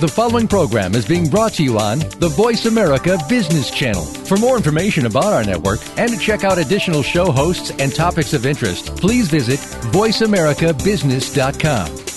The following program is being brought to you on the Voice America Business Channel. For more information about our network and to check out additional show hosts and topics of interest, please visit VoiceAmericaBusiness.com.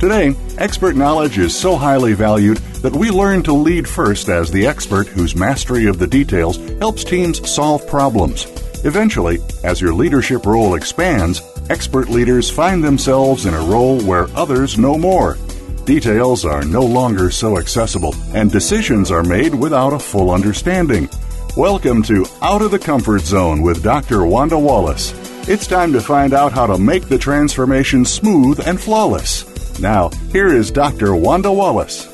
Today, expert knowledge is so highly valued that we learn to lead first as the expert whose mastery of the details helps teams solve problems. Eventually, as your leadership role expands, expert leaders find themselves in a role where others know more. Details are no longer so accessible, and decisions are made without a full understanding. Welcome to Out of the Comfort Zone with Dr. Wanda Wallace. It's time to find out how to make the transformation smooth and flawless. Now, here is Dr. Wanda Wallace.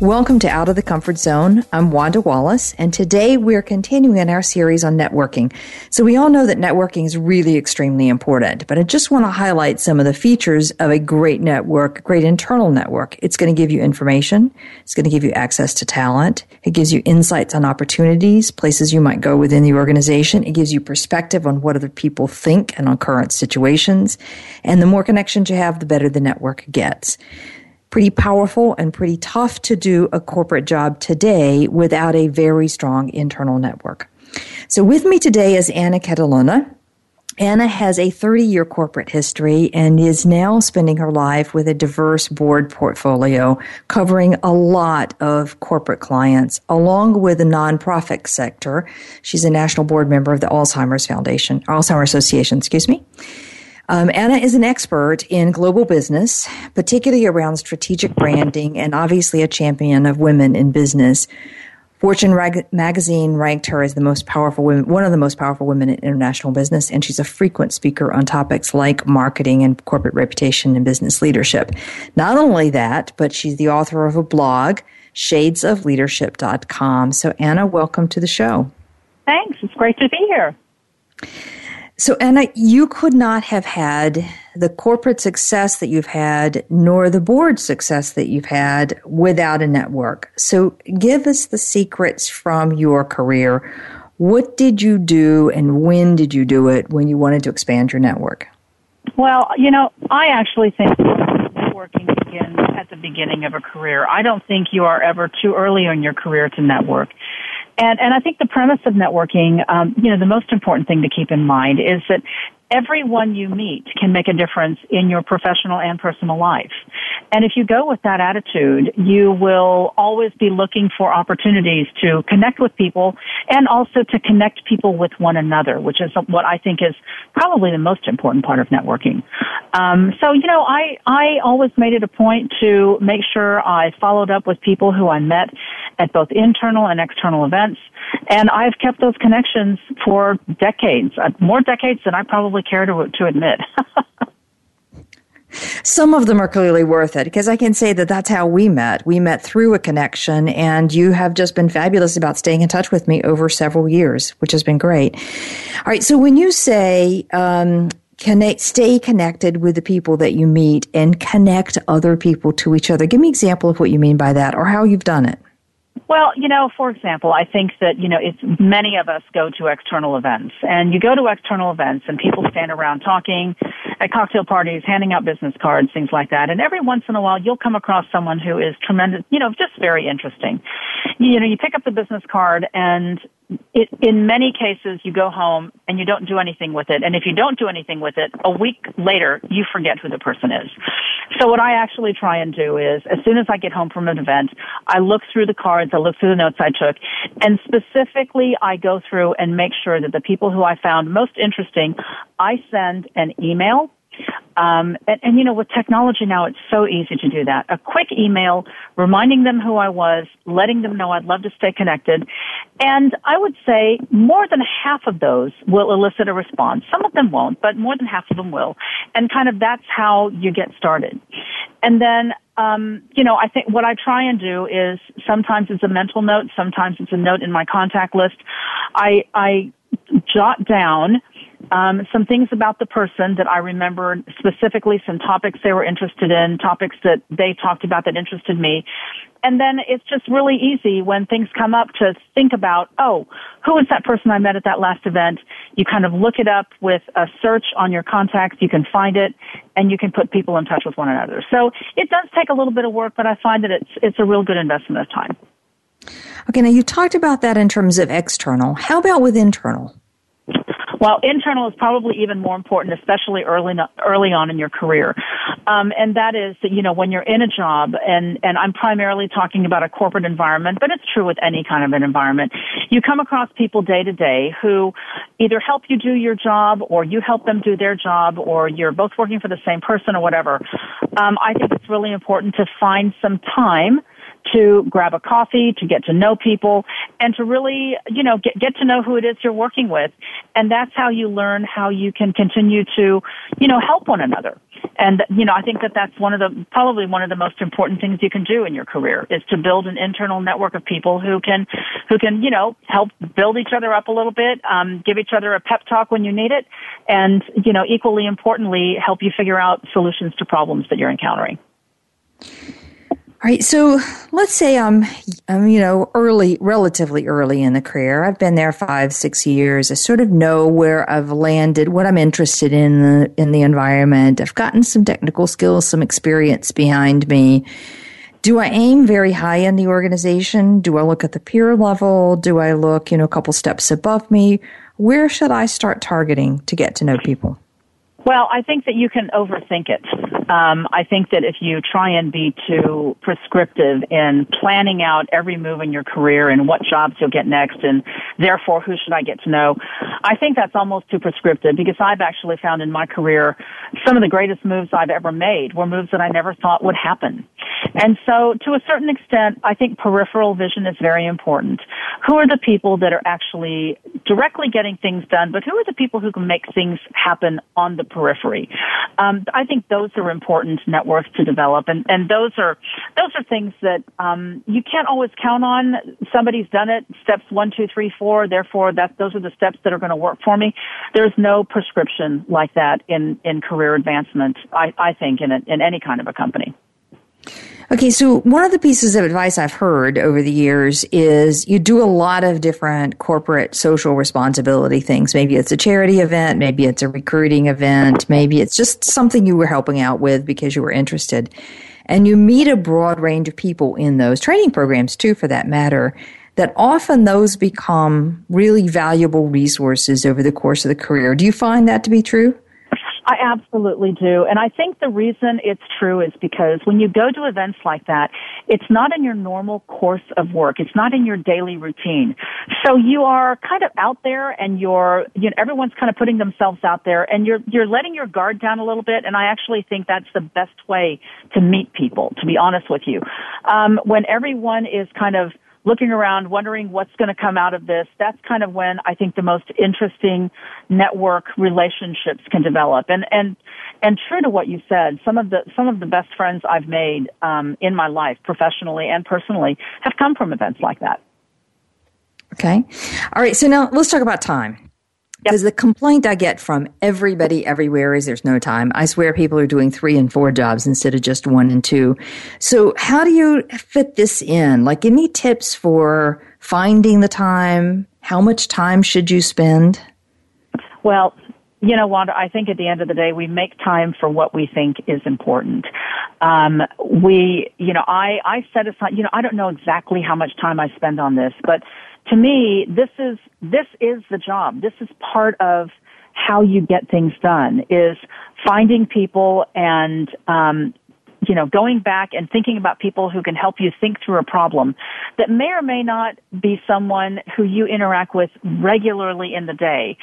Welcome to Out of the Comfort Zone. I'm Wanda Wallace, and today we're continuing in our series on networking. So we all know that networking is really extremely important, but I just want to highlight some of the features of a great network, great internal network. It's going to give you information. It's going to give you access to talent. It gives you insights on opportunities, places you might go within the organization. It gives you perspective on what other people think and on current situations. And the more connections you have, the better the network gets pretty powerful and pretty tough to do a corporate job today without a very strong internal network. So with me today is Anna Catalano. Anna has a 30 year corporate history and is now spending her life with a diverse board portfolio covering a lot of corporate clients along with the nonprofit sector. She's a national board member of the Alzheimer's Foundation, Alzheimer's Association, excuse me. Um, Anna is an expert in global business, particularly around strategic branding, and obviously a champion of women in business. Fortune rag- magazine ranked her as the most powerful women, one of the most powerful women in international business, and she's a frequent speaker on topics like marketing and corporate reputation and business leadership. Not only that, but she's the author of a blog, shadesofleadership.com. So, Anna, welcome to the show. Thanks. It's great to be here. So, Anna, you could not have had the corporate success that you've had, nor the board success that you've had without a network. So, give us the secrets from your career. What did you do and when did you do it when you wanted to expand your network? Well, you know, I actually think networking begins at the beginning of a career. I don't think you are ever too early in your career to network. And, and I think the premise of networking, um, you know, the most important thing to keep in mind is that everyone you meet can make a difference in your professional and personal life. And if you go with that attitude, you will always be looking for opportunities to connect with people and also to connect people with one another, which is what I think is probably the most important part of networking. Um, so, you know, I, I always made it a point to make sure I followed up with people who I met at both internal and external events. And I've kept those connections for decades, uh, more decades than I probably care to, to admit. Some of them are clearly worth it because I can say that that's how we met. We met through a connection, and you have just been fabulous about staying in touch with me over several years, which has been great. All right, so when you say um, connect, stay connected with the people that you meet and connect other people to each other, give me an example of what you mean by that or how you've done it. Well, you know, for example, I think that, you know, it's many of us go to external events and you go to external events and people stand around talking at cocktail parties, handing out business cards, things like that. And every once in a while you'll come across someone who is tremendous, you know, just very interesting. You know, you pick up the business card and it, in many cases, you go home and you don't do anything with it. And if you don't do anything with it, a week later, you forget who the person is. So what I actually try and do is, as soon as I get home from an event, I look through the cards, I look through the notes I took, and specifically I go through and make sure that the people who I found most interesting, I send an email um, and, and, you know, with technology now, it's so easy to do that. A quick email reminding them who I was, letting them know I'd love to stay connected. And I would say more than half of those will elicit a response. Some of them won't, but more than half of them will. And kind of that's how you get started. And then um, you know, I think what I try and do is sometimes it's a mental note, sometimes it's a note in my contact list. I, I jot down um, some things about the person that I remember specifically, some topics they were interested in, topics that they talked about that interested me. And then it's just really easy when things come up to think about, oh, who is that person I met at that last event? You kind of look it up with a search on your contacts. You can find it and you can put people in touch with one another. So it does take a little bit of work, but I find that it's, it's a real good investment of time. Okay, now you talked about that in terms of external. How about with internal? Well, internal is probably even more important, especially early early on in your career, um, and that is that you know when you're in a job, and and I'm primarily talking about a corporate environment, but it's true with any kind of an environment. You come across people day to day who either help you do your job, or you help them do their job, or you're both working for the same person, or whatever. Um, I think it's really important to find some time to grab a coffee, to get to know people, and to really, you know, get, get to know who it is you're working with. And that's how you learn how you can continue to, you know, help one another. And, you know, I think that that's one of the, probably one of the most important things you can do in your career is to build an internal network of people who can, who can, you know, help build each other up a little bit, um, give each other a pep talk when you need it, and, you know, equally importantly, help you figure out solutions to problems that you're encountering. All right, so let's say I'm, I'm, you know, early, relatively early in the career. I've been there five, six years. I sort of know where I've landed, what I'm interested in the, in the environment. I've gotten some technical skills, some experience behind me. Do I aim very high in the organization? Do I look at the peer level? Do I look, you know, a couple steps above me? Where should I start targeting to get to know people? Well, I think that you can overthink it. Um, I think that if you try and be too prescriptive in planning out every move in your career and what jobs you'll get next and therefore who should I get to know, I think that's almost too prescriptive because I've actually found in my career some of the greatest moves I've ever made were moves that I never thought would happen. And so to a certain extent, I think peripheral vision is very important. Who are the people that are actually directly getting things done, but who are the people who can make things happen on the periphery? Um, I think those are important networks to develop, and, and those are those are things that um, you can't always count on. Somebody's done it, steps one, two, three, four. Therefore, that those are the steps that are going to work for me. There's no prescription like that in in career advancement. I, I think in a, in any kind of a company. Okay, so one of the pieces of advice I've heard over the years is you do a lot of different corporate social responsibility things. Maybe it's a charity event, maybe it's a recruiting event, maybe it's just something you were helping out with because you were interested. And you meet a broad range of people in those training programs too, for that matter, that often those become really valuable resources over the course of the career. Do you find that to be true? I absolutely do. And I think the reason it's true is because when you go to events like that, it's not in your normal course of work. It's not in your daily routine. So you are kind of out there and you're, you know, everyone's kind of putting themselves out there and you're, you're letting your guard down a little bit. And I actually think that's the best way to meet people, to be honest with you. Um, when everyone is kind of, looking around, wondering what's going to come out of this, that's kind of when I think the most interesting network relationships can develop. And and and true to what you said, some of the some of the best friends I've made um, in my life, professionally and personally, have come from events like that. Okay, all right. So now let's talk about time. Because yep. the complaint I get from everybody everywhere is there's no time. I swear people are doing three and four jobs instead of just one and two. So how do you fit this in? Like any tips for finding the time? How much time should you spend? Well, you know, Wanda, I think at the end of the day, we make time for what we think is important. Um, we, you know, I, I set aside, you know, I don't know exactly how much time I spend on this, but to me, this is, this is the job. This is part of how you get things done is finding people and, um, you know, going back and thinking about people who can help you think through a problem that may or may not be someone who you interact with regularly in the day.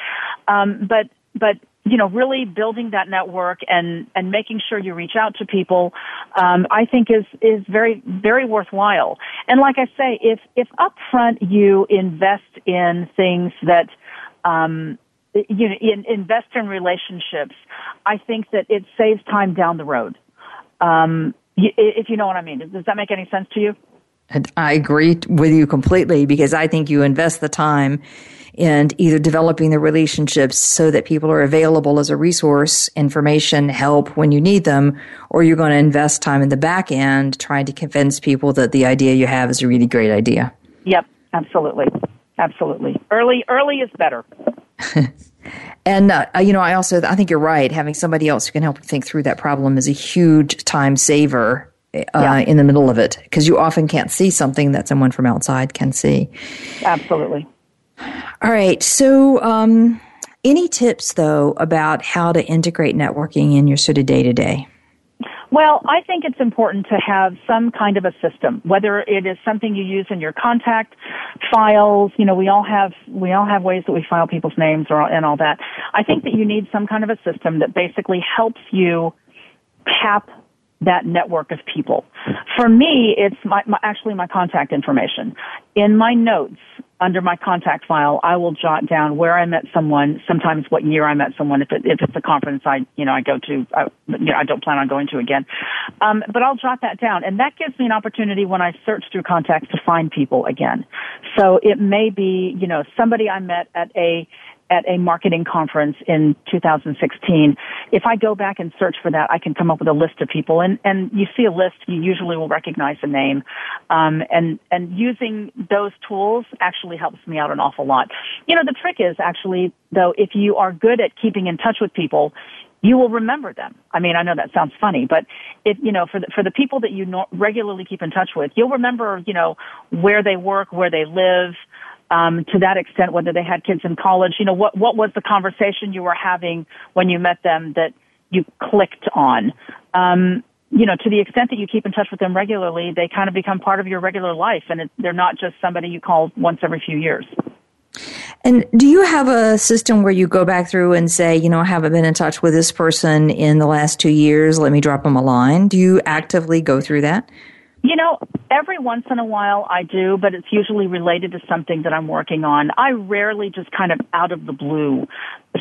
Um, but, but you know, really building that network and, and making sure you reach out to people, um, I think is, is very, very worthwhile. And like I say, if, if upfront you invest in things that, um, you know, in, invest in relationships, I think that it saves time down the road. Um, if you know what I mean. Does that make any sense to you? And I agree with you completely because I think you invest the time and either developing the relationships so that people are available as a resource, information, help when you need them, or you're going to invest time in the back end trying to convince people that the idea you have is a really great idea. Yep, absolutely. Absolutely. Early early is better. and uh, you know, I also I think you're right. Having somebody else who can help you think through that problem is a huge time saver uh, yeah. in the middle of it because you often can't see something that someone from outside can see. Absolutely. All right. So, um, any tips though about how to integrate networking in your sort of day to day? Well, I think it's important to have some kind of a system, whether it is something you use in your contact files. You know, we all have we all have ways that we file people's names or and all that. I think that you need some kind of a system that basically helps you tap that network of people. For me, it's my, my, actually my contact information. In my notes, under my contact file, I will jot down where I met someone, sometimes what year I met someone. If, it, if it's a conference I, you know, I go to, I, you know, I don't plan on going to again. Um, but I'll jot that down. And that gives me an opportunity when I search through contacts to find people again. So it may be, you know, somebody I met at a, at a marketing conference in 2016. If I go back and search for that, I can come up with a list of people. And, and you see a list, you usually will recognize the name. Um, and, and using those tools actually helps me out an awful lot. You know, the trick is actually, though, if you are good at keeping in touch with people, you will remember them. I mean, I know that sounds funny, but it, you know, for the, for the people that you no- regularly keep in touch with, you'll remember, you know, where they work, where they live, um, to that extent, whether they had kids in college, you know, what, what was the conversation you were having when you met them that you clicked on? Um, you know, to the extent that you keep in touch with them regularly, they kind of become part of your regular life and it, they're not just somebody you call once every few years. And do you have a system where you go back through and say, you know, I haven't been in touch with this person in the last two years. Let me drop them a line. Do you actively go through that? You know, every once in a while I do, but it's usually related to something that I'm working on. I rarely just kind of out of the blue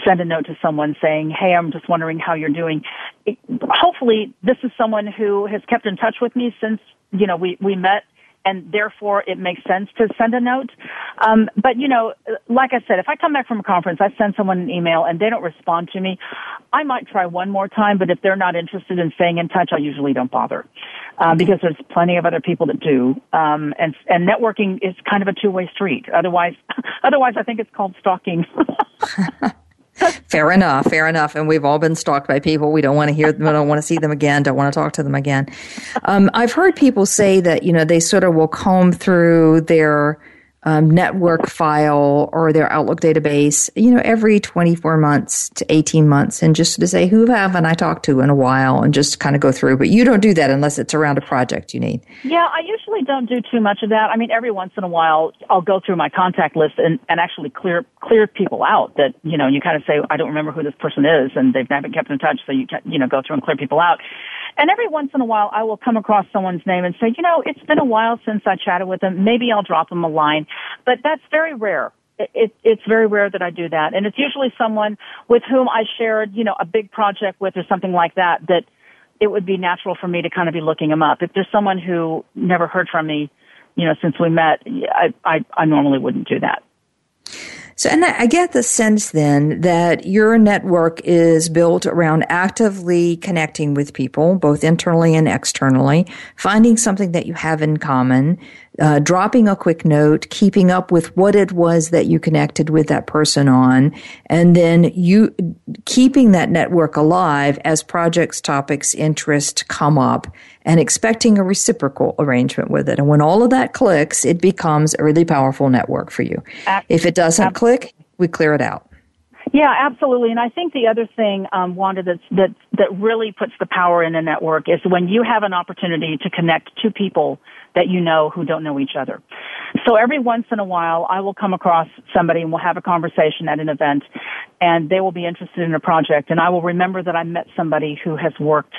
send a note to someone saying, Hey, I'm just wondering how you're doing. It, hopefully this is someone who has kept in touch with me since, you know, we, we met and therefore it makes sense to send a note. Um, but you know, like I said, if I come back from a conference, I send someone an email and they don't respond to me, I might try one more time. But if they're not interested in staying in touch, I usually don't bother uh, because there's plenty of other people that do. Um, and and networking is kind of a two way street. Otherwise, otherwise, I think it's called stalking. fair enough, fair enough. And we've all been stalked by people. We don't want to hear them, don't want to see them again, don't want to talk to them again. Um, I've heard people say that, you know, they sort of will comb through their um, network file or their Outlook database, you know, every 24 months to 18 months and just to say, who haven't I talked to in a while and just kind of go through. But you don't do that unless it's around a project you need. Yeah, I usually don't do too much of that. I mean, every once in a while, I'll go through my contact list and, and actually clear, clear people out that, you know, you kind of say, I don't remember who this person is and they've never kept in touch. So you, you know, go through and clear people out. And every once in a while, I will come across someone's name and say, you know, it's been a while since I chatted with them. Maybe I'll drop them a line. But that's very rare. It, it, it's very rare that I do that. And it's usually someone with whom I shared, you know, a big project with or something like that, that it would be natural for me to kind of be looking them up. If there's someone who never heard from me, you know, since we met, I, I, I normally wouldn't do that. So, and I get the sense then that your network is built around actively connecting with people, both internally and externally, finding something that you have in common, uh, dropping a quick note, keeping up with what it was that you connected with that person on, and then you keeping that network alive as projects, topics, interests come up and expecting a reciprocal arrangement with it. And when all of that clicks, it becomes a really powerful network for you. If it doesn't click, we clear it out. Yeah, absolutely. And I think the other thing, um, Wanda, that that really puts the power in a network is when you have an opportunity to connect two people that you know who don't know each other. So every once in a while, I will come across somebody and we'll have a conversation at an event, and they will be interested in a project, and I will remember that I met somebody who has worked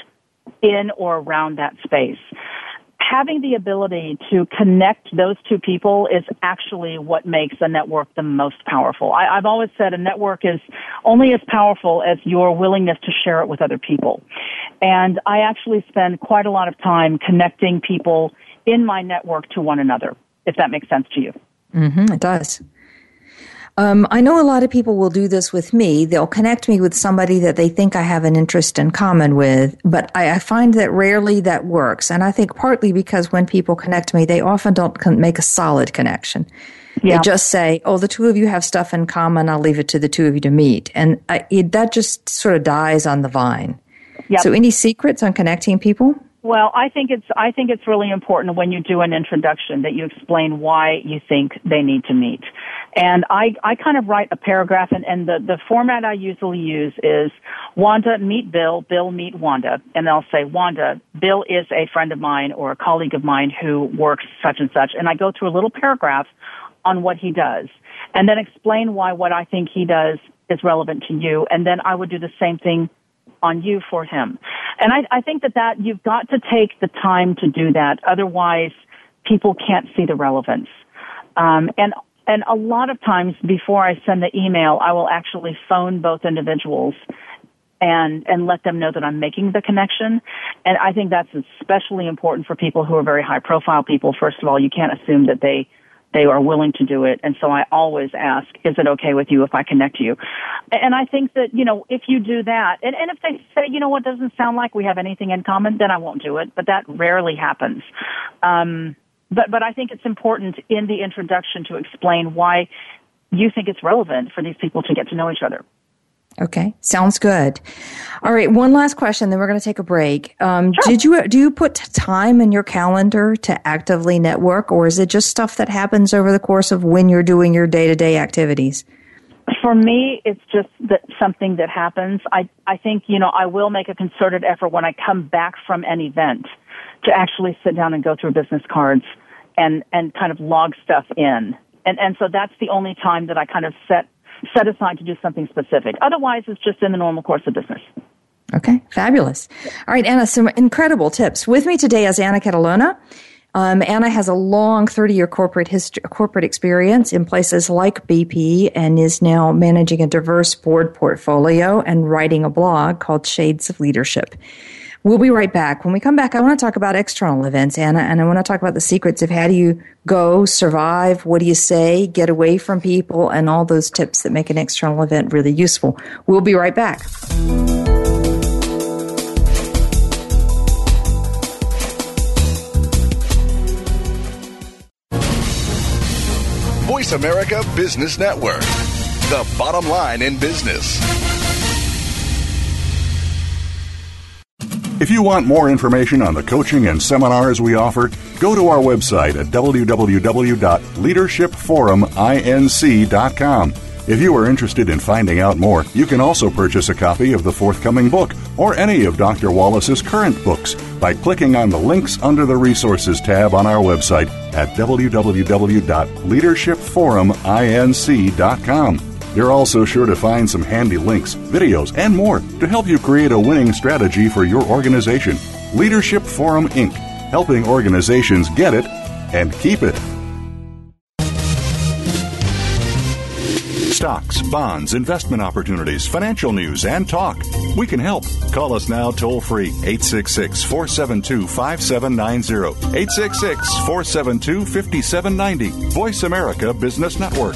in or around that space having the ability to connect those two people is actually what makes a network the most powerful. I, have always said a network is only as powerful as your willingness to share it with other people. And I actually spend quite a lot of time connecting people in my network to one another, if that makes sense to you. Mm-hmm, it does. Um, I know a lot of people will do this with me. They'll connect me with somebody that they think I have an interest in common with, but I, I find that rarely that works. And I think partly because when people connect me, they often don't con- make a solid connection. Yeah. They just say, "Oh, the two of you have stuff in common. I'll leave it to the two of you to meet," and I, it, that just sort of dies on the vine. Yep. So, any secrets on connecting people? Well, I think it's I think it's really important when you do an introduction that you explain why you think they need to meet. And I, I kind of write a paragraph and, and the, the format I usually use is Wanda meet Bill, Bill meet Wanda. And they'll say, Wanda, Bill is a friend of mine or a colleague of mine who works such and such. And I go through a little paragraph on what he does and then explain why what I think he does is relevant to you. And then I would do the same thing on you for him. And I, I think that that you've got to take the time to do that. Otherwise, people can't see the relevance. Um, and and a lot of times before I send the email, I will actually phone both individuals and and let them know that I'm making the connection. And I think that's especially important for people who are very high profile people. First of all, you can't assume that they they are willing to do it. And so I always ask, is it okay with you if I connect you? And I think that, you know, if you do that, and, and if they say, you know what, doesn't sound like we have anything in common, then I won't do it. But that rarely happens. Um, but, but I think it's important in the introduction to explain why you think it's relevant for these people to get to know each other. Okay, sounds good. All right, one last question, then we're going to take a break. Um, sure. Did you do you put time in your calendar to actively network, or is it just stuff that happens over the course of when you're doing your day to day activities? For me, it's just that something that happens. I I think you know I will make a concerted effort when I come back from an event to actually sit down and go through business cards and and kind of log stuff in. And and so that's the only time that I kind of set set aside to do something specific. Otherwise, it's just in the normal course of business. Okay, fabulous. All right, Anna, some incredible tips. With me today is Anna Catalano. Um, Anna has a long 30 year corporate history, corporate experience in places like BP and is now managing a diverse board portfolio and writing a blog called Shades of Leadership. We'll be right back. When we come back, I want to talk about external events, Anna, and I want to talk about the secrets of how do you go, survive, what do you say, get away from people, and all those tips that make an external event really useful. We'll be right back. Voice America Business Network, the bottom line in business. If you want more information on the coaching and seminars we offer, go to our website at www.leadershipforuminc.com. If you are interested in finding out more, you can also purchase a copy of the forthcoming book or any of Dr. Wallace's current books by clicking on the links under the Resources tab on our website at www.leadershipforuminc.com. You're also sure to find some handy links, videos, and more to help you create a winning strategy for your organization. Leadership Forum Inc., helping organizations get it and keep it. Stocks, bonds, investment opportunities, financial news, and talk. We can help. Call us now toll free 866 472 5790. 866 472 5790. Voice America Business Network.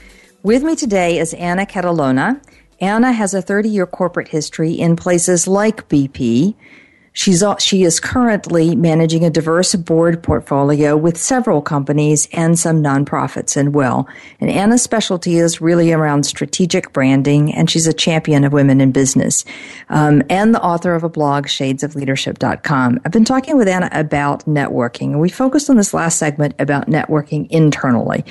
With me today is Anna Catalano. Anna has a 30 year corporate history in places like BP. She's, she is currently managing a diverse board portfolio with several companies and some nonprofits and well. And Anna's specialty is really around strategic branding, and she's a champion of women in business um, and the author of a blog, shadesofleadership.com. I've been talking with Anna about networking, and we focused on this last segment about networking internally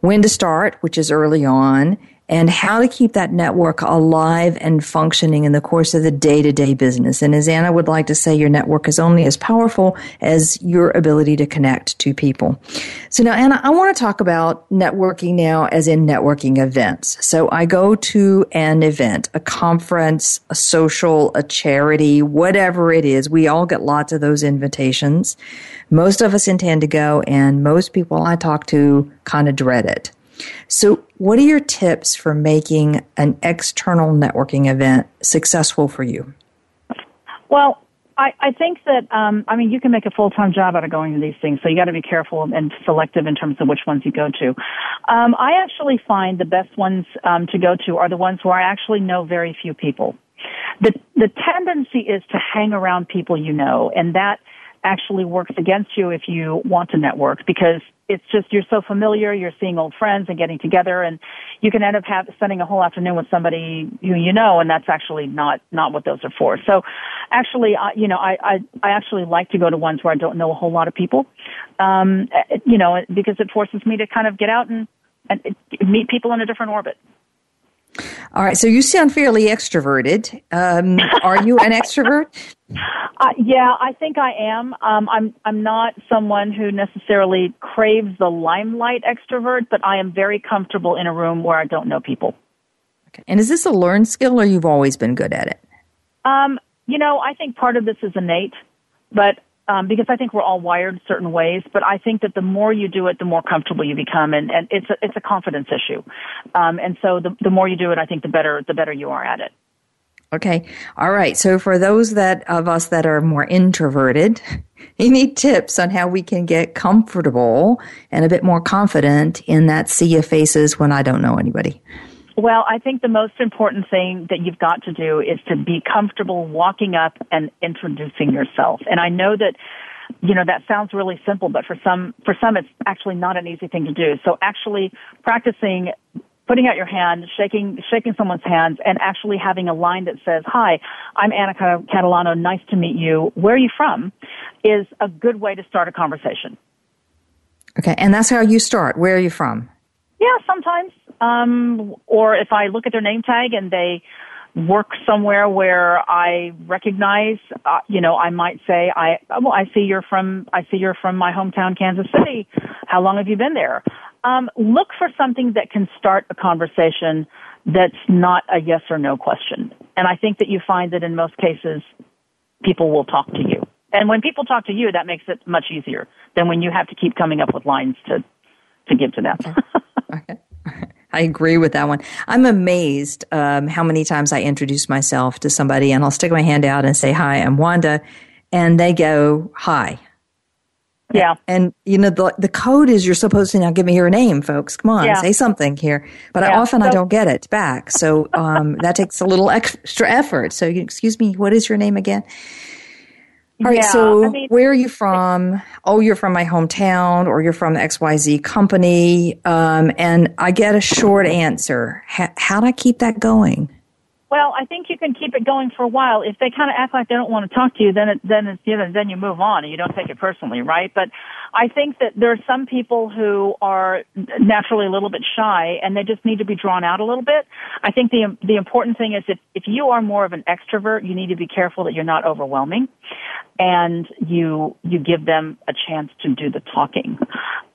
when to start, which is early on, and how to keep that network alive and functioning in the course of the day to day business. And as Anna would like to say, your network is only as powerful as your ability to connect to people. So now, Anna, I want to talk about networking now as in networking events. So I go to an event, a conference, a social, a charity, whatever it is. We all get lots of those invitations. Most of us intend to go and most people I talk to kind of dread it. So, what are your tips for making an external networking event successful for you? Well, I, I think that um, I mean you can make a full time job out of going to these things, so you got to be careful and selective in terms of which ones you go to. Um, I actually find the best ones um, to go to are the ones where I actually know very few people. The the tendency is to hang around people you know, and that actually works against you if you want to network because it's just you're so familiar, you're seeing old friends and getting together, and you can end up have, spending a whole afternoon with somebody who you know, and that's actually not not what those are for. So, actually, I, you know, I, I I actually like to go to ones where I don't know a whole lot of people, um, you know, because it forces me to kind of get out and and meet people in a different orbit. All right, so you sound fairly extroverted. Um, are you an extrovert? Uh, yeah, I think I am. Um, I'm I'm not someone who necessarily craves the limelight extrovert, but I am very comfortable in a room where I don't know people. Okay. And is this a learned skill, or you've always been good at it? Um, you know, I think part of this is innate, but um, because I think we're all wired certain ways. But I think that the more you do it, the more comfortable you become, and, and it's a, it's a confidence issue. Um, and so the the more you do it, I think the better the better you are at it. Okay. All right. So for those that of us that are more introverted, any tips on how we can get comfortable and a bit more confident in that sea of faces when I don't know anybody? Well, I think the most important thing that you've got to do is to be comfortable walking up and introducing yourself. And I know that you know that sounds really simple but for some for some it's actually not an easy thing to do so actually practicing putting out your hand, shaking shaking someone's hands, and actually having a line that says, "Hi, I'm Anna Catalano. Nice to meet you. Where are you from?" is a good way to start a conversation. Okay, and that's how you start. Where are you from? Yeah, sometimes. Um, or if I look at their name tag and they work somewhere where I recognize, uh, you know, I might say, I, well, I see you're from, I see you're from my hometown, Kansas City. How long have you been there? Um, look for something that can start a conversation that's not a yes or no question. And I think that you find that in most cases, people will talk to you. And when people talk to you, that makes it much easier than when you have to keep coming up with lines to, to give to them. okay. I agree with that one. I'm amazed um, how many times I introduce myself to somebody and I'll stick my hand out and say, Hi, I'm Wanda. And they go, Hi. Yeah. And, you know, the, the code is you're supposed to now give me your name, folks. Come on, yeah. say something here. But yeah. I, often so, I don't get it back. So um, that takes a little extra effort. So, excuse me, what is your name again? All right, yeah, so I mean, where are you from? Oh, you're from my hometown, or you're from the XYZ company. Um, and I get a short answer. How, how do I keep that going? Well, I think you can keep it going for a while. If they kind of act like they don't want to talk to you, then it, then it's, you know, then you move on and you don't take it personally, right? But I think that there are some people who are naturally a little bit shy and they just need to be drawn out a little bit. I think the the important thing is if if you are more of an extrovert, you need to be careful that you're not overwhelming and you you give them a chance to do the talking.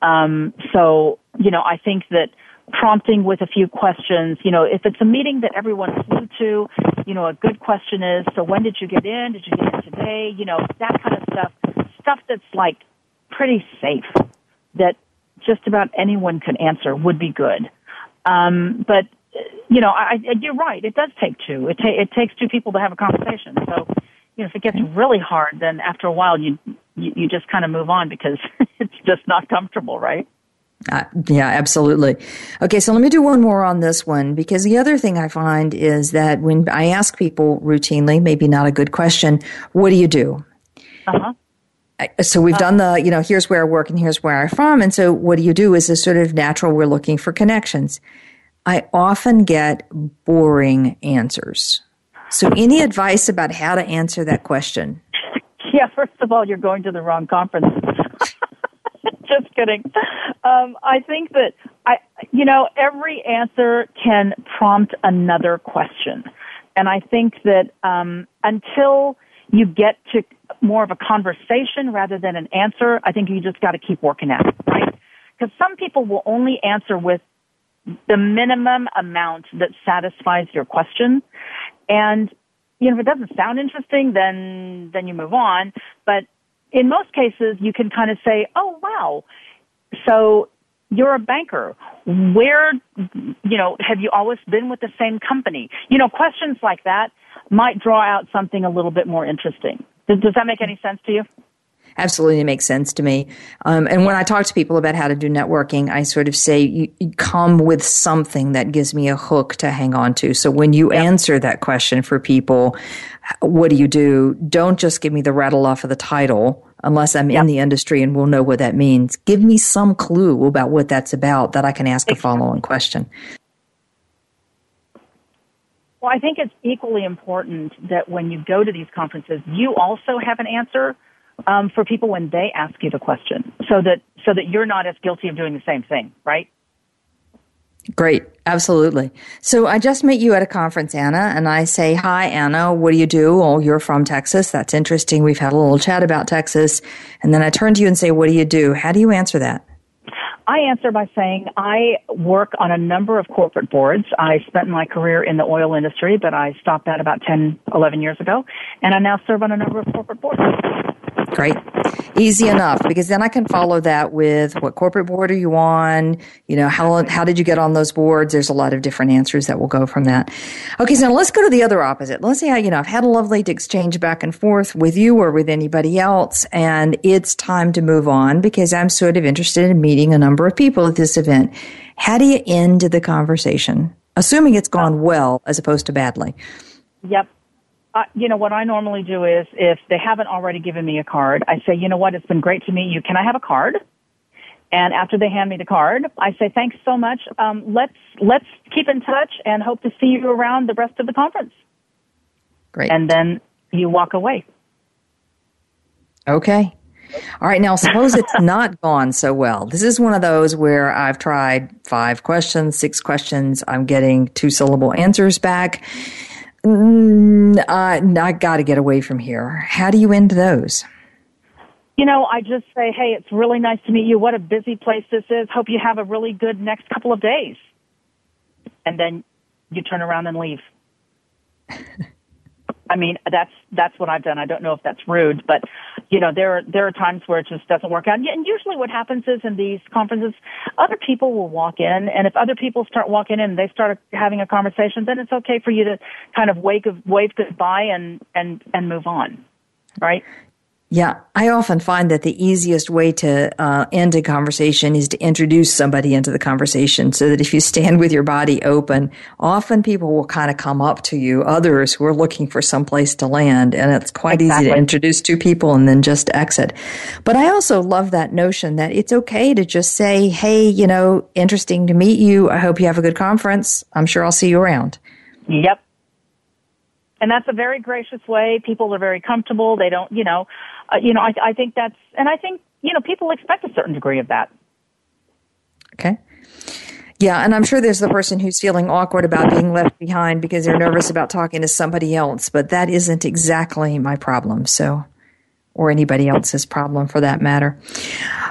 Um, so, you know, I think that prompting with a few questions. You know, if it's a meeting that everyone flew to, you know, a good question is, so when did you get in? Did you get in today? You know, that kind of stuff. Stuff that's like pretty safe that just about anyone can answer would be good. Um, but you know, I, I, you're right. It does take two. It, ta- it takes two people to have a conversation. So, you know, if it gets really hard, then after a while, you you, you just kind of move on because it's just not comfortable, right? Uh, yeah, absolutely. Okay, so let me do one more on this one because the other thing I find is that when I ask people routinely, maybe not a good question, what do you do? Uh-huh. So we've uh-huh. done the, you know, here's where I work and here's where I'm from. And so what do you do is a sort of natural, we're looking for connections. I often get boring answers. So any advice about how to answer that question? Yeah, first of all, you're going to the wrong conference. Just kidding. Um, I think that I, you know, every answer can prompt another question. And I think that um, until you get to more of a conversation rather than an answer, I think you just got to keep working at it, right? Because some people will only answer with the minimum amount that satisfies your question. And, you know, if it doesn't sound interesting, then, then you move on. But in most cases, you can kind of say, oh, wow. So you're a banker. Where, you know, have you always been with the same company? You know, questions like that might draw out something a little bit more interesting. Does, does that make any sense to you? Absolutely makes sense to me. Um, and when I talk to people about how to do networking, I sort of say, you, you come with something that gives me a hook to hang on to. So when you yep. answer that question for people, what do you do? Don't just give me the rattle off of the title unless I'm yep. in the industry and we'll know what that means. Give me some clue about what that's about that I can ask a follow on question. Well, I think it's equally important that when you go to these conferences, you also have an answer um, for people when they ask you the question, so that so that you're not as guilty of doing the same thing, right? Great, absolutely. So I just met you at a conference, Anna, and I say, "Hi, Anna. What do you do?" Oh, you're from Texas. That's interesting. We've had a little chat about Texas, and then I turn to you and say, "What do you do?" How do you answer that? I answer by saying I work on a number of corporate boards. I spent my career in the oil industry, but I stopped that about 10, 11 years ago, and I now serve on a number of corporate boards. Great. Easy enough because then I can follow that with what corporate board are you on? You know, how, how did you get on those boards? There's a lot of different answers that will go from that. Okay. So now let's go to the other opposite. Let's say, you know, I've had a lovely exchange back and forth with you or with anybody else and it's time to move on because I'm sort of interested in meeting a number of people at this event. How do you end the conversation? Assuming it's gone well as opposed to badly. Yep uh, you know, what I normally do is if they haven't already given me a card, I say, you know what, it's been great to meet you. Can I have a card? And after they hand me the card, I say, thanks so much. Um, let's, let's keep in touch and hope to see you around the rest of the conference. Great. And then you walk away. Okay. All right. Now, suppose it's not gone so well. This is one of those where I've tried five questions, six questions. I'm getting two syllable answers back. Mm, uh, I got to get away from here. How do you end those? You know, I just say, hey, it's really nice to meet you. What a busy place this is. Hope you have a really good next couple of days. And then you turn around and leave. I mean, that's that's what I've done. I don't know if that's rude, but you know, there are there are times where it just doesn't work out. And usually, what happens is in these conferences, other people will walk in, and if other people start walking in and they start having a conversation, then it's okay for you to kind of wave wave goodbye and and and move on, right? Yeah, I often find that the easiest way to uh, end a conversation is to introduce somebody into the conversation so that if you stand with your body open, often people will kind of come up to you, others who are looking for some place to land. And it's quite exactly. easy to introduce two people and then just exit. But I also love that notion that it's okay to just say, Hey, you know, interesting to meet you. I hope you have a good conference. I'm sure I'll see you around. Yep. And that's a very gracious way. People are very comfortable. They don't, you know, uh, you know, I, I think that's, and I think, you know, people expect a certain degree of that. Okay. Yeah, and I'm sure there's the person who's feeling awkward about being left behind because they're nervous about talking to somebody else, but that isn't exactly my problem. So or anybody else's problem for that matter.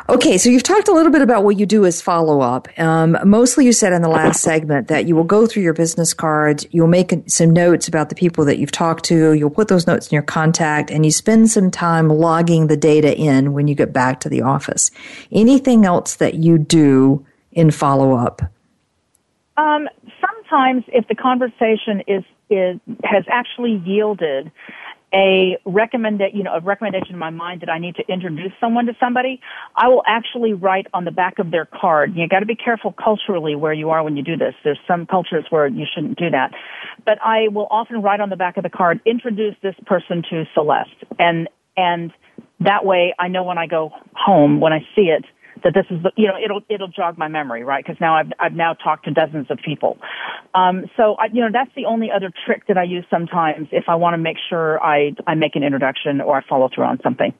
Okay, so you've talked a little bit about what you do as follow up. Um, mostly you said in the last segment that you will go through your business cards, you'll make some notes about the people that you've talked to, you'll put those notes in your contact, and you spend some time logging the data in when you get back to the office. Anything else that you do in follow up? Um, sometimes if the conversation is, is has actually yielded a recommend that, you know a recommendation in my mind that I need to introduce someone to somebody, I will actually write on the back of their card. You got to be careful culturally where you are when you do this. There's some cultures where you shouldn't do that, but I will often write on the back of the card, introduce this person to Celeste, and and that way I know when I go home when I see it that this is the, you know it'll it'll jog my memory right? Because now I've I've now talked to dozens of people. Um, so I, you know that's the only other trick that I use sometimes if I want to make sure I I make an introduction or I follow through on something.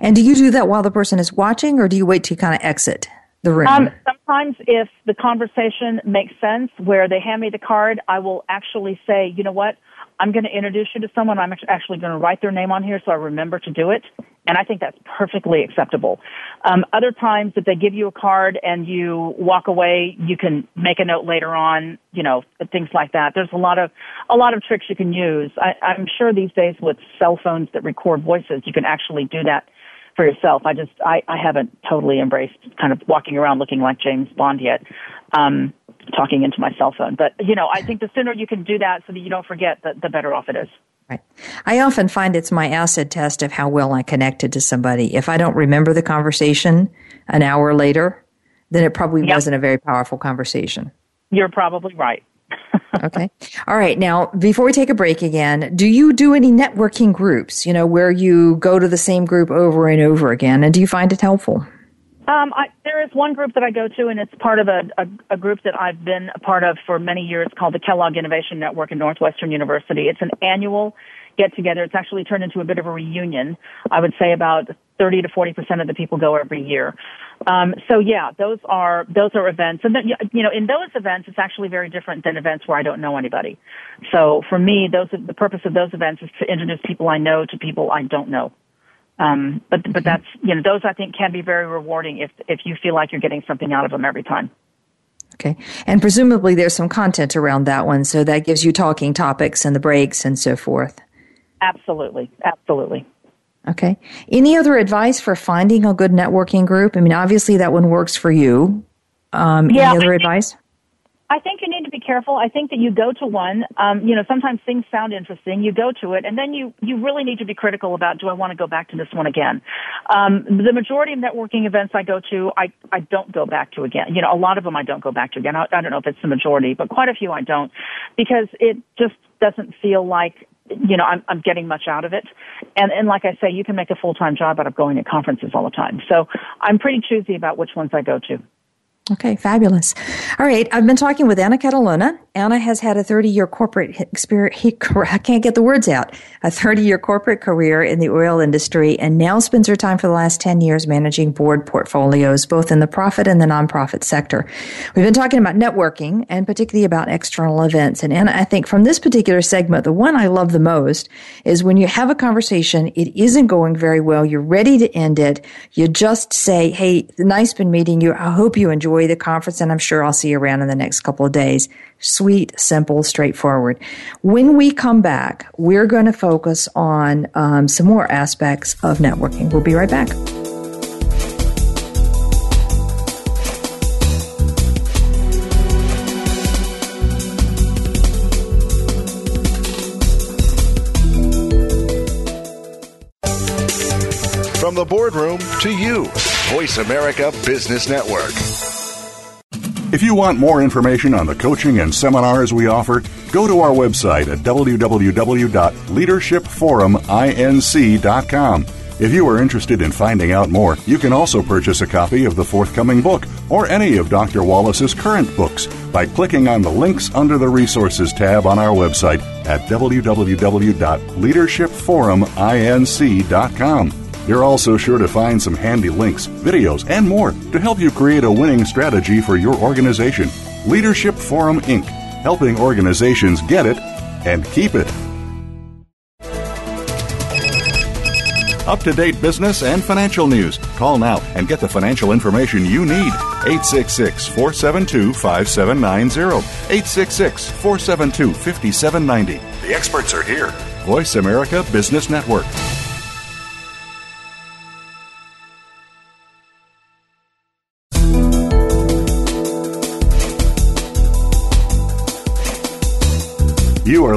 And do you do that while the person is watching or do you wait to kind of exit the room? Um, sometimes, if the conversation makes sense, where they hand me the card, I will actually say, you know what, I'm going to introduce you to someone. I'm actually going to write their name on here so I remember to do it. And I think that's perfectly acceptable. Um, other times, if they give you a card and you walk away, you can make a note later on, you know, things like that. There's a lot of, a lot of tricks you can use. I, I'm sure these days with cell phones that record voices, you can actually do that for yourself. I just, I, I haven't totally embraced kind of walking around looking like James Bond yet. Um, talking into my cell phone. But, you know, I think the sooner you can do that so that you don't forget, the, the better off it is. Right. I often find it's my acid test of how well I connected to somebody. If I don't remember the conversation an hour later, then it probably yep. wasn't a very powerful conversation. You're probably right. okay. All right. Now, before we take a break again, do you do any networking groups, you know, where you go to the same group over and over again? And do you find it helpful? Um, I, there is one group that I go to, and it's part of a, a, a group that I've been a part of for many years called the Kellogg Innovation Network at Northwestern University. It's an annual get together. It's actually turned into a bit of a reunion. I would say about 30 to 40 percent of the people go every year. Um, so yeah, those are those are events, and then you know in those events it's actually very different than events where I don't know anybody. So for me, those the purpose of those events is to introduce people I know to people I don't know. Um, but but that's you know those I think can be very rewarding if if you feel like you're getting something out of them every time. Okay, and presumably there's some content around that one, so that gives you talking topics and the breaks and so forth. Absolutely, absolutely. Okay. Any other advice for finding a good networking group? I mean, obviously that one works for you. Um, yeah, any other advice? I think you need to careful. I think that you go to one. Um, you know, sometimes things sound interesting. You go to it, and then you you really need to be critical about do I want to go back to this one again? Um, the majority of networking events I go to, I I don't go back to again. You know, a lot of them I don't go back to again. I, I don't know if it's the majority, but quite a few I don't, because it just doesn't feel like you know, I'm, I'm getting much out of it. And, and like I say, you can make a full-time job out of going to conferences all the time. So I'm pretty choosy about which ones I go to. Okay, fabulous. All right, I've been talking with Anna Catalano. Anna has had a 30 year corporate experience. I can't get the words out. A 30 year corporate career in the oil industry and now spends her time for the last 10 years managing board portfolios, both in the profit and the nonprofit sector. We've been talking about networking and particularly about external events. And Anna, I think from this particular segment, the one I love the most is when you have a conversation, it isn't going very well. You're ready to end it. You just say, Hey, nice been meeting you. I hope you enjoy the conference and I'm sure I'll see you around in the next couple of days. Sweet, simple, straightforward. When we come back, we're going to focus on um, some more aspects of networking. We'll be right back. From the boardroom to you, Voice America Business Network. If you want more information on the coaching and seminars we offer, go to our website at www.leadershipforuminc.com. If you are interested in finding out more, you can also purchase a copy of the forthcoming book or any of Dr. Wallace's current books by clicking on the links under the Resources tab on our website at www.leadershipforuminc.com. You're also sure to find some handy links, videos, and more to help you create a winning strategy for your organization. Leadership Forum Inc., helping organizations get it and keep it. Up to date business and financial news. Call now and get the financial information you need. 866 472 5790. 866 472 5790. The experts are here. Voice America Business Network.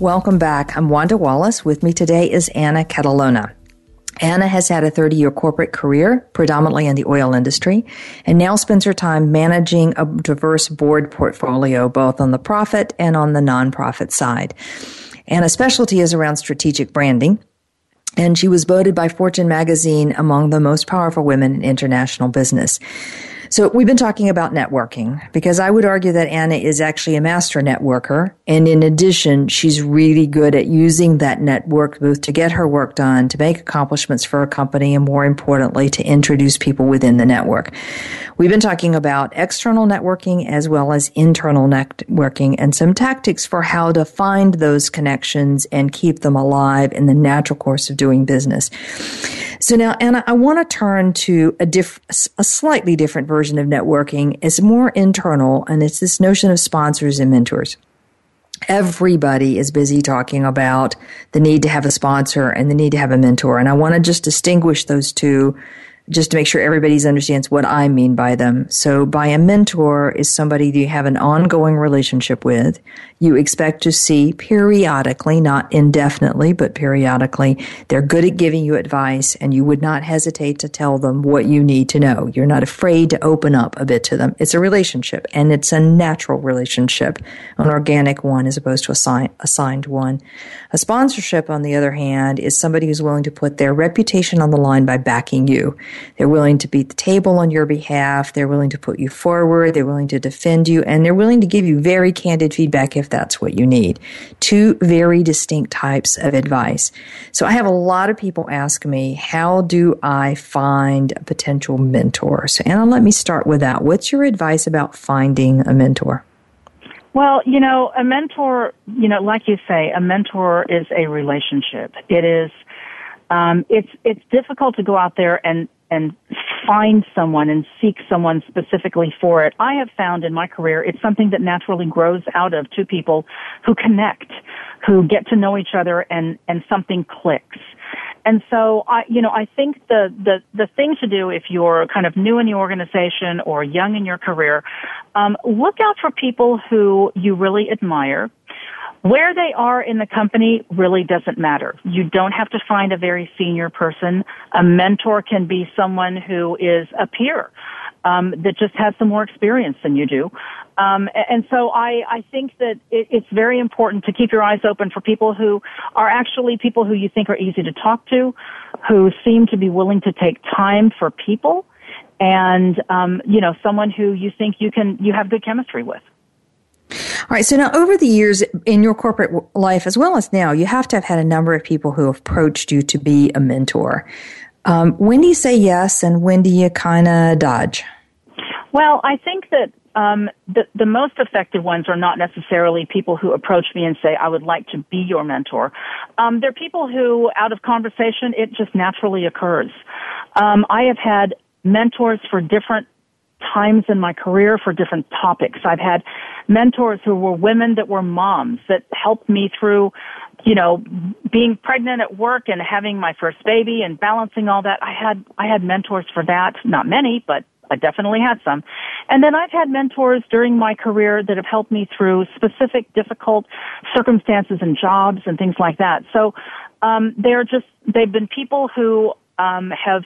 Welcome back. I'm Wanda Wallace. With me today is Anna Catalano. Anna has had a 30 year corporate career, predominantly in the oil industry, and now spends her time managing a diverse board portfolio, both on the profit and on the nonprofit side. Anna's specialty is around strategic branding. And she was voted by Fortune magazine among the most powerful women in international business. So we've been talking about networking because I would argue that Anna is actually a master networker. And in addition, she's really good at using that network both to get her work done, to make accomplishments for a company, and more importantly, to introduce people within the network. We've been talking about external networking as well as internal networking and some tactics for how to find those connections and keep them alive in the natural course of doing business. So now, Anna, I want to turn to a diff- a slightly different version of networking. It's more internal and it's this notion of sponsors and mentors. Everybody is busy talking about the need to have a sponsor and the need to have a mentor. And I want to just distinguish those two just to make sure everybody understands what I mean by them. So by a mentor is somebody you have an ongoing relationship with. You expect to see periodically, not indefinitely, but periodically. They're good at giving you advice and you would not hesitate to tell them what you need to know. You're not afraid to open up a bit to them. It's a relationship and it's a natural relationship, an organic one as opposed to a assigned one. A sponsorship, on the other hand, is somebody who's willing to put their reputation on the line by backing you. They're willing to beat the table on your behalf. They're willing to put you forward. They're willing to defend you and they're willing to give you very candid feedback if that's what you need. Two very distinct types of advice. So I have a lot of people ask me, how do I find a potential mentor? So Anna, let me start with that. What's your advice about finding a mentor? Well, you know, a mentor, you know, like you say, a mentor is a relationship. It is, um, it's, it's difficult to go out there and, and find someone and seek someone specifically for it. I have found in my career it's something that naturally grows out of two people who connect, who get to know each other and, and something clicks. And so I, you know, I think the, the, the thing to do if you're kind of new in the organization or young in your career, um, look out for people who you really admire. Where they are in the company really doesn't matter. You don't have to find a very senior person. A mentor can be someone who is a peer um, that just has some more experience than you do. Um, and so I, I think that it, it's very important to keep your eyes open for people who are actually people who you think are easy to talk to, who seem to be willing to take time for people, and um, you know someone who you think you can you have good chemistry with. All right. So now, over the years in your corporate life, as well as now, you have to have had a number of people who have approached you to be a mentor. Um, when do you say yes, and when do you kind of dodge? Well, I think that um, the, the most effective ones are not necessarily people who approach me and say, I would like to be your mentor. Um, they're people who, out of conversation, it just naturally occurs. Um, I have had mentors for different times in my career for different topics. I've had mentors who were women that were moms that helped me through, you know, being pregnant at work and having my first baby and balancing all that. I had, I had mentors for that. Not many, but I definitely had some. And then I've had mentors during my career that have helped me through specific difficult circumstances and jobs and things like that. So um, they're just they've been people who um, have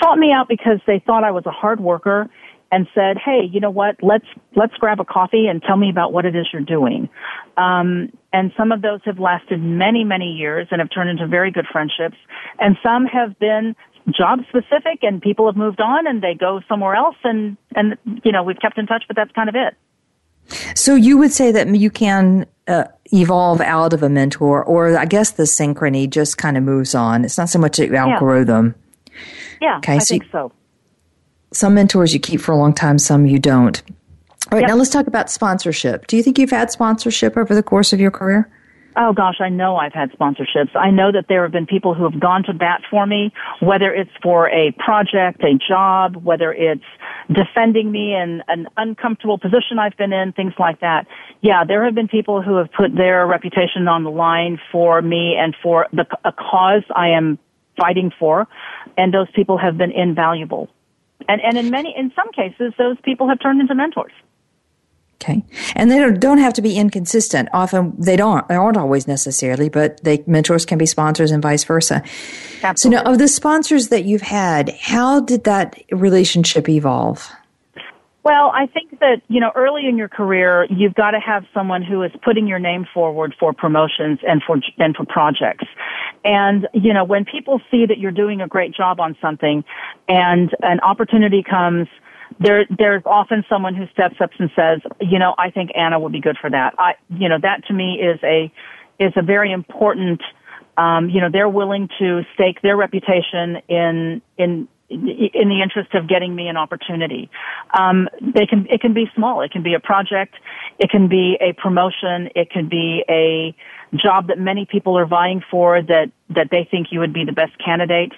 sought me out because they thought I was a hard worker and said, "Hey, you know what? Let's let's grab a coffee and tell me about what it is you're doing." Um, and some of those have lasted many, many years and have turned into very good friendships. And some have been job specific and people have moved on and they go somewhere else and and you know we've kept in touch but that's kind of it. So you would say that you can uh, evolve out of a mentor or i guess the synchrony just kind of moves on. It's not so much that you outgrow yeah. them yeah okay, i so think so. Some mentors you keep for a long time some you don't. All right yep. now let's talk about sponsorship. Do you think you've had sponsorship over the course of your career Oh gosh, I know I've had sponsorships. I know that there have been people who have gone to bat for me, whether it's for a project, a job, whether it's defending me in an uncomfortable position I've been in, things like that. Yeah, there have been people who have put their reputation on the line for me and for the, a cause I am fighting for, and those people have been invaluable. And, and in many, in some cases, those people have turned into mentors. Okay. And they don't, don't have to be inconsistent. Often they don't, they aren't always necessarily, but they, mentors can be sponsors and vice versa. Absolutely. So now of the sponsors that you've had, how did that relationship evolve? Well, I think that, you know, early in your career, you've got to have someone who is putting your name forward for promotions and for, and for projects. And, you know, when people see that you're doing a great job on something and an opportunity comes, there, there's often someone who steps up and says, you know, I think Anna would be good for that. I, you know, that to me is a, is a very important, um, you know, they're willing to stake their reputation in, in, in the interest of getting me an opportunity. Um, they can, it can be small. It can be a project. It can be a promotion. It can be a job that many people are vying for that, that they think you would be the best candidate.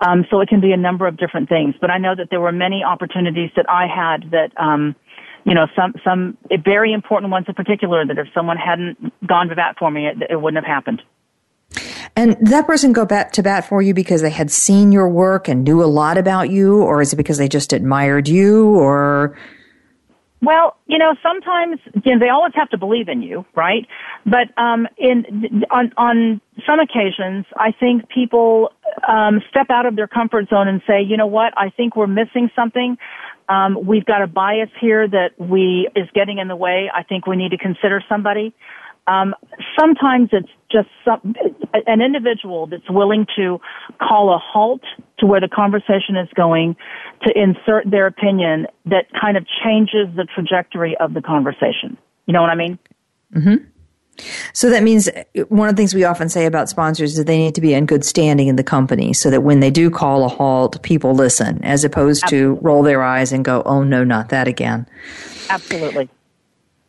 Um, so it can be a number of different things. But I know that there were many opportunities that I had that, um, you know, some, some very important ones in particular that if someone hadn't gone to bat for me, it, it wouldn't have happened. And that person go bat to bat for you because they had seen your work and knew a lot about you, or is it because they just admired you, or? Well, you know, sometimes you know, they always have to believe in you, right? But um, in on on some occasions, I think people um, step out of their comfort zone and say, you know what, I think we're missing something. Um, we've got a bias here that we is getting in the way. I think we need to consider somebody. Um, sometimes it's just some, an individual that's willing to call a halt to where the conversation is going to insert their opinion that kind of changes the trajectory of the conversation. You know what I mean? Mm-hmm. So that means one of the things we often say about sponsors is they need to be in good standing in the company so that when they do call a halt, people listen as opposed Absolutely. to roll their eyes and go, oh no, not that again. Absolutely.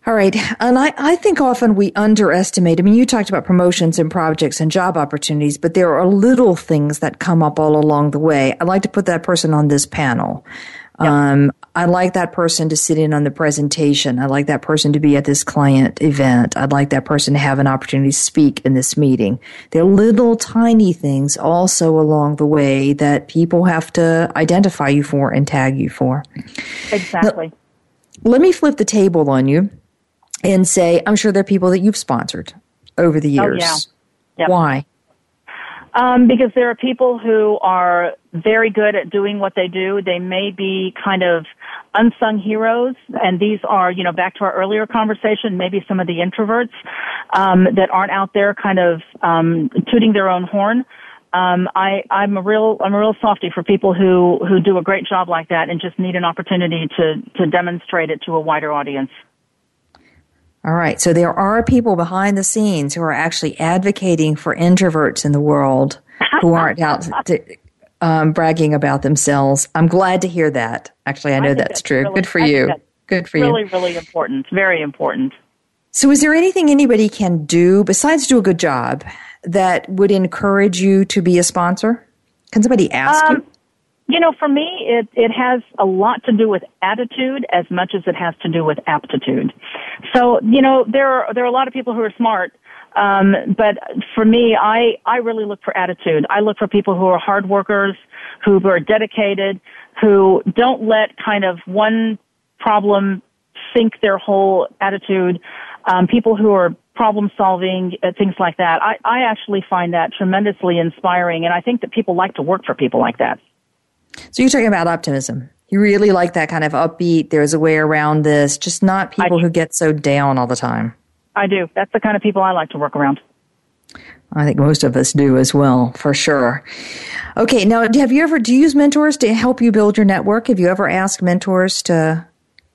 All right. And I, I think often we underestimate. I mean, you talked about promotions and projects and job opportunities, but there are little things that come up all along the way. I'd like to put that person on this panel. Yep. Um, I like that person to sit in on the presentation. I like that person to be at this client event. I'd like that person to have an opportunity to speak in this meeting. There are little tiny things also along the way that people have to identify you for and tag you for. Exactly. Now, let me flip the table on you and say, I'm sure there are people that you've sponsored over the years. Oh, yeah. Yep. Why? Um, because there are people who are very good at doing what they do. They may be kind of unsung heroes, and these are, you know, back to our earlier conversation, maybe some of the introverts um, that aren't out there kind of um, tooting their own horn. Um, I, I'm a real, I'm a real softy for people who who do a great job like that and just need an opportunity to to demonstrate it to a wider audience. All right. So there are people behind the scenes who are actually advocating for introverts in the world who aren't out to, um, bragging about themselves. I'm glad to hear that. Actually, I know I that's, that's, true. Really, Good for you. Good for really, you. Really, really important. Very important. So, is there anything anybody can do besides do a good job that would encourage you to be a sponsor? Can somebody ask um, you? You know, for me, it, it has a lot to do with attitude as much as it has to do with aptitude. So, you know, there are, there are a lot of people who are smart, um, but for me, I, I really look for attitude. I look for people who are hard workers, who are dedicated, who don't let kind of one problem sink their whole attitude. Um, people who are problem solving, uh, things like that. I, I actually find that tremendously inspiring, and I think that people like to work for people like that. So you're talking about optimism. You really like that kind of upbeat, there's a way around this, just not people who get so down all the time. I do. That's the kind of people I like to work around. I think most of us do as well, for sure. Okay, now have you ever do you use mentors to help you build your network? Have you ever asked mentors to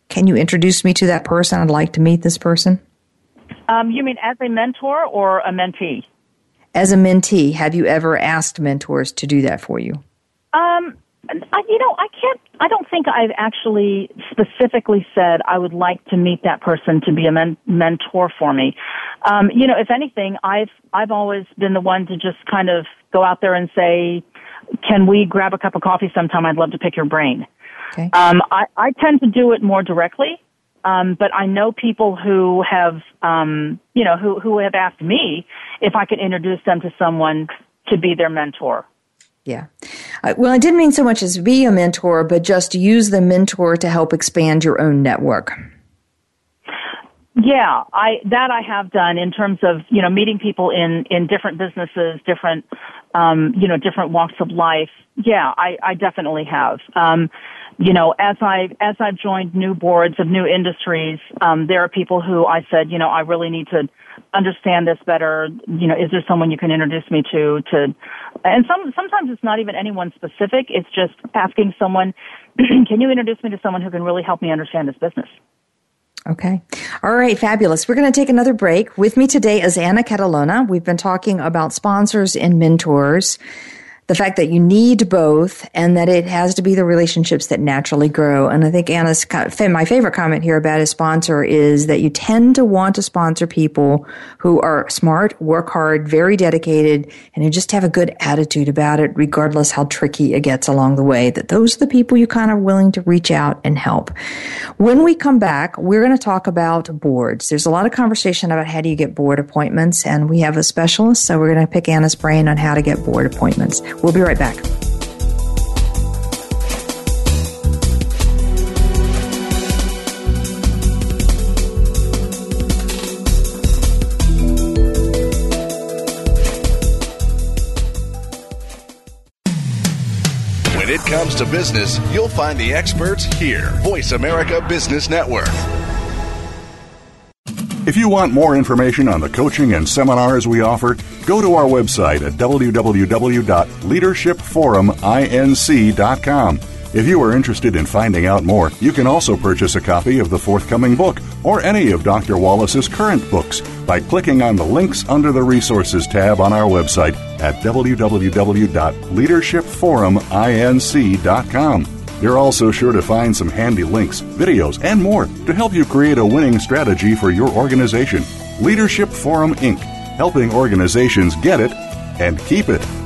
can you introduce me to that person? I'd like to meet this person. Um, you mean as a mentor or a mentee? As a mentee, have you ever asked mentors to do that for you? Um, I, you know, I can't. I don't think I've actually specifically said I would like to meet that person to be a men- mentor for me. Um, you know, if anything, I've I've always been the one to just kind of go out there and say, "Can we grab a cup of coffee sometime? I'd love to pick your brain." Okay. Um, I, I tend to do it more directly, um, but I know people who have, um, you know, who who have asked me if I could introduce them to someone to be their mentor. Yeah. Well, I didn't mean so much as be a mentor, but just use the mentor to help expand your own network. Yeah, I that I have done in terms of you know meeting people in in different businesses, different um, you know different walks of life. Yeah, I, I definitely have. Um, you know, as I as I've joined new boards of new industries, um, there are people who I said, you know, I really need to understand this better. You know, is there someone you can introduce me to? To, and some sometimes it's not even anyone specific. It's just asking someone, can you introduce me to someone who can really help me understand this business? Okay. All right. Fabulous. We're going to take another break. With me today is Anna Catalano. We've been talking about sponsors and mentors the fact that you need both and that it has to be the relationships that naturally grow. And I think Anna's, my favorite comment here about a sponsor is that you tend to want to sponsor people who are smart, work hard, very dedicated, and who just have a good attitude about it, regardless how tricky it gets along the way. That those are the people you kind of willing to reach out and help. When we come back, we're going to talk about boards. There's a lot of conversation about how do you get board appointments, and we have a specialist, so we're going to pick Anna's brain on how to get board appointments. We'll be right back. When it comes to business, you'll find the experts here. Voice America Business Network. If you want more information on the coaching and seminars we offer, go to our website at www.leadershipforuminc.com. If you are interested in finding out more, you can also purchase a copy of the forthcoming book or any of Dr. Wallace's current books by clicking on the links under the Resources tab on our website at www.leadershipforuminc.com. You're also sure to find some handy links, videos, and more to help you create a winning strategy for your organization. Leadership Forum Inc., helping organizations get it and keep it.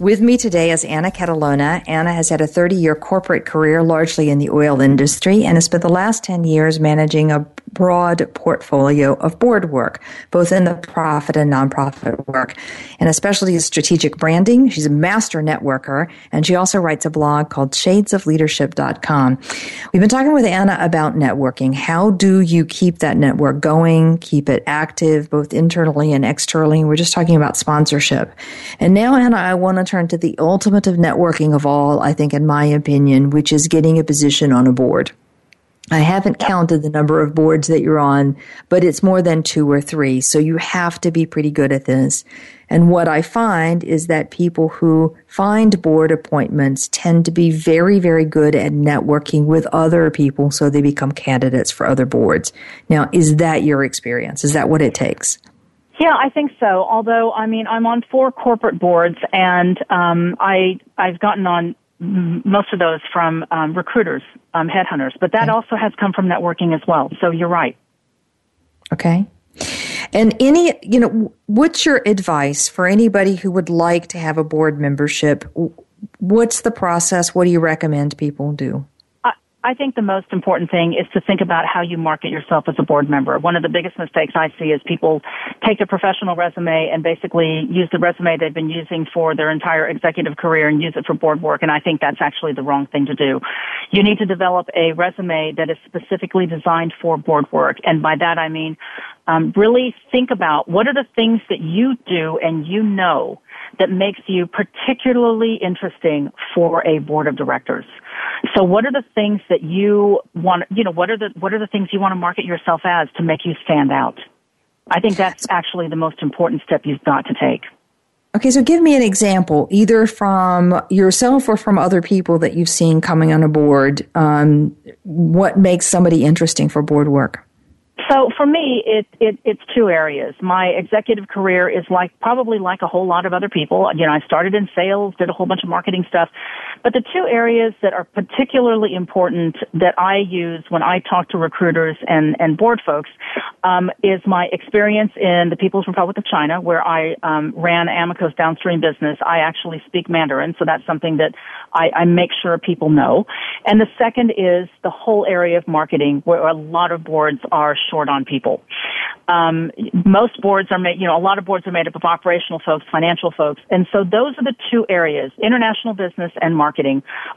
With me today is Anna Catalano. Anna has had a 30 year corporate career largely in the oil industry and has spent the last 10 years managing a broad portfolio of board work, both in the profit and nonprofit work. And especially strategic branding. She's a master networker and she also writes a blog called shadesofleadership.com. We've been talking with Anna about networking. How do you keep that network going, keep it active, both internally and externally? We're just talking about sponsorship. And now, Anna, I want to turn to the ultimate of networking of all, I think, in my opinion, which is getting a position on a board. I haven't counted the number of boards that you're on, but it's more than two or three. So you have to be pretty good at this. And what I find is that people who find board appointments tend to be very, very good at networking with other people so they become candidates for other boards. Now, is that your experience? Is that what it takes? Yeah, I think so. Although, I mean, I'm on four corporate boards, and um, I I've gotten on most of those from um, recruiters, um, headhunters, but that okay. also has come from networking as well. So you're right. Okay. And any, you know, what's your advice for anybody who would like to have a board membership? What's the process? What do you recommend people do? I think the most important thing is to think about how you market yourself as a board member. One of the biggest mistakes I see is people take a professional resume and basically use the resume they've been using for their entire executive career and use it for board work. And I think that's actually the wrong thing to do. You need to develop a resume that is specifically designed for board work. And by that I mean, um, really think about what are the things that you do and you know that makes you particularly interesting for a board of directors. So what are the things that you want, you know, what are the, what are the things you want to market yourself as to make you stand out? I think that's actually the most important step you've got to take. Okay, so give me an example, either from yourself or from other people that you've seen coming on a board. Um, what makes somebody interesting for board work? So for me, it, it, it's two areas. My executive career is like probably like a whole lot of other people. You know, I started in sales, did a whole bunch of marketing stuff, but the two areas that are particularly important that I use when I talk to recruiters and, and board folks um, is my experience in the People's Republic of China, where I um, ran Amoco's downstream business. I actually speak Mandarin, so that's something that I, I make sure people know. And the second is the whole area of marketing, where a lot of boards are short on people. Um, most boards are made, you know, a lot of boards are made up of operational folks, financial folks, and so those are the two areas: international business and marketing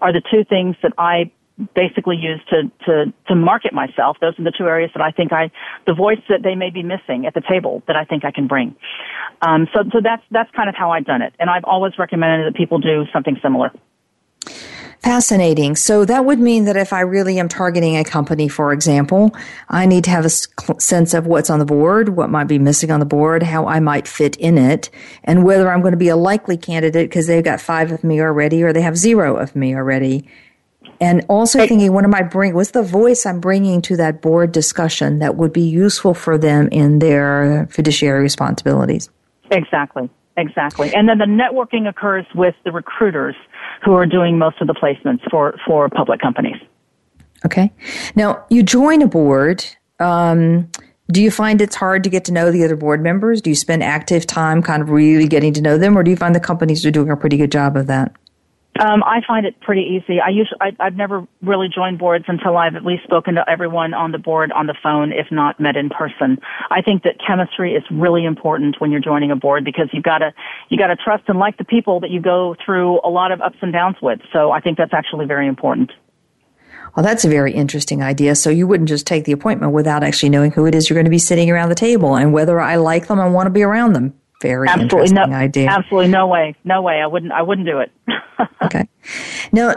are the two things that I basically use to, to, to market myself. Those are the two areas that I think I, the voice that they may be missing at the table that I think I can bring. Um, so, so that's, that's kind of how I've done it. And I've always recommended that people do something similar. Fascinating. So that would mean that if I really am targeting a company, for example, I need to have a sense of what's on the board, what might be missing on the board, how I might fit in it, and whether I'm going to be a likely candidate because they've got five of me already or they have zero of me already. And also thinking, what am I bringing? What's the voice I'm bringing to that board discussion that would be useful for them in their fiduciary responsibilities? Exactly. Exactly. And then the networking occurs with the recruiters who are doing most of the placements for, for public companies. Okay. Now, you join a board. Um, do you find it's hard to get to know the other board members? Do you spend active time kind of really getting to know them, or do you find the companies are doing a pretty good job of that? Um, I find it pretty easy. I usually, I, I've never really joined boards until I've at least spoken to everyone on the board on the phone, if not met in person. I think that chemistry is really important when you're joining a board because you've got to, you got to trust and like the people that you go through a lot of ups and downs with. So I think that's actually very important. Well, that's a very interesting idea. So you wouldn't just take the appointment without actually knowing who it is you're going to be sitting around the table and whether I like them and want to be around them. Very absolutely interesting no, idea. Absolutely no way, no way. I wouldn't. I wouldn't do it. okay. Now,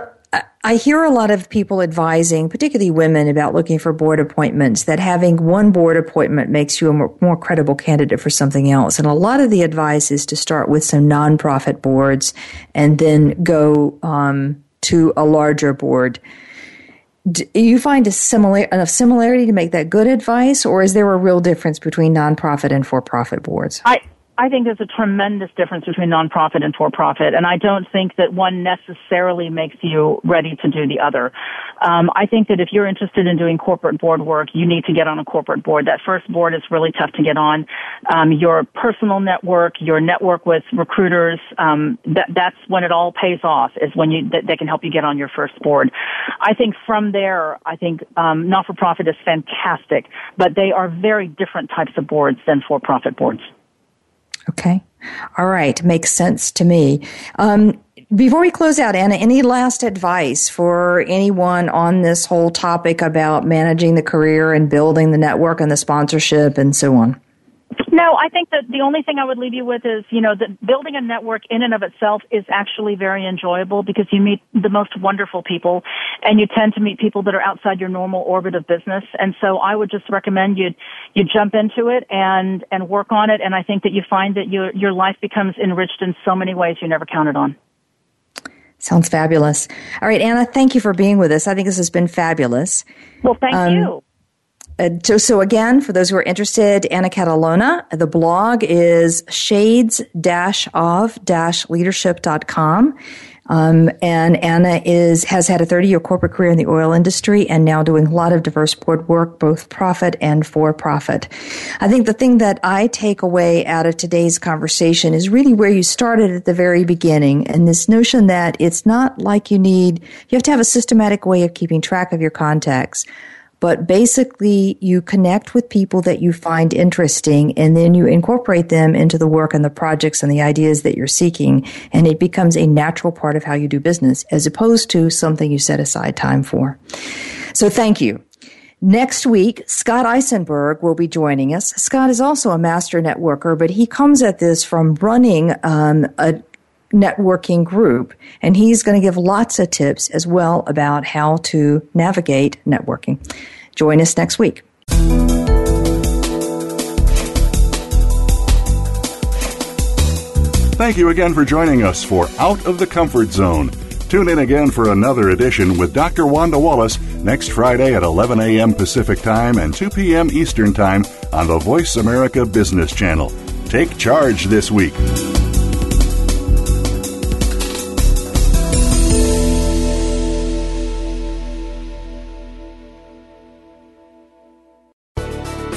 I hear a lot of people advising, particularly women, about looking for board appointments, that having one board appointment makes you a more, more, credible candidate for something else. And a lot of the advice is to start with some nonprofit boards and then go um, to a larger board. Do you find a similar enough similarity to make that good advice, or is there a real difference between nonprofit and for-profit boards? I I think there's a tremendous difference between nonprofit and for-profit, and I don't think that one necessarily makes you ready to do the other. Um, I think that if you're interested in doing corporate board work, you need to get on a corporate board. That first board is really tough to get on. Um, your personal network, your network with recruiters, um, that, that's when it all pays off. Is when you that they can help you get on your first board. I think from there, I think um, not-for-profit is fantastic, but they are very different types of boards than for-profit boards. Okay. All right. Makes sense to me. Um, before we close out, Anna, any last advice for anyone on this whole topic about managing the career and building the network and the sponsorship and so on? No, I think that the only thing I would leave you with is, you know, that building a network in and of itself is actually very enjoyable because you meet the most wonderful people and you tend to meet people that are outside your normal orbit of business. And so I would just recommend you, you jump into it and, and work on it. And I think that you find that your, your life becomes enriched in so many ways you never counted on. Sounds fabulous. All right, Anna, thank you for being with us. I think this has been fabulous. Well, thank um, you. Uh, so, so again, for those who are interested, Anna Catalano, the blog is shades-of-leadership.com. Um, and Anna is has had a 30 year corporate career in the oil industry and now doing a lot of diverse board work, both profit and for profit. I think the thing that I take away out of today's conversation is really where you started at the very beginning and this notion that it's not like you need, you have to have a systematic way of keeping track of your contacts but basically you connect with people that you find interesting and then you incorporate them into the work and the projects and the ideas that you're seeking and it becomes a natural part of how you do business as opposed to something you set aside time for. So thank you. Next week, Scott Eisenberg will be joining us. Scott is also a master networker, but he comes at this from running um, a networking group, and he's going to give lots of tips as well about how to navigate networking. Join us next week. Thank you again for joining us for Out of the Comfort Zone. Tune in again for another edition with Dr. Wanda Wallace next Friday at 11 a.m. Pacific Time and 2 p.m. Eastern Time on the Voice America Business Channel. Take charge this week.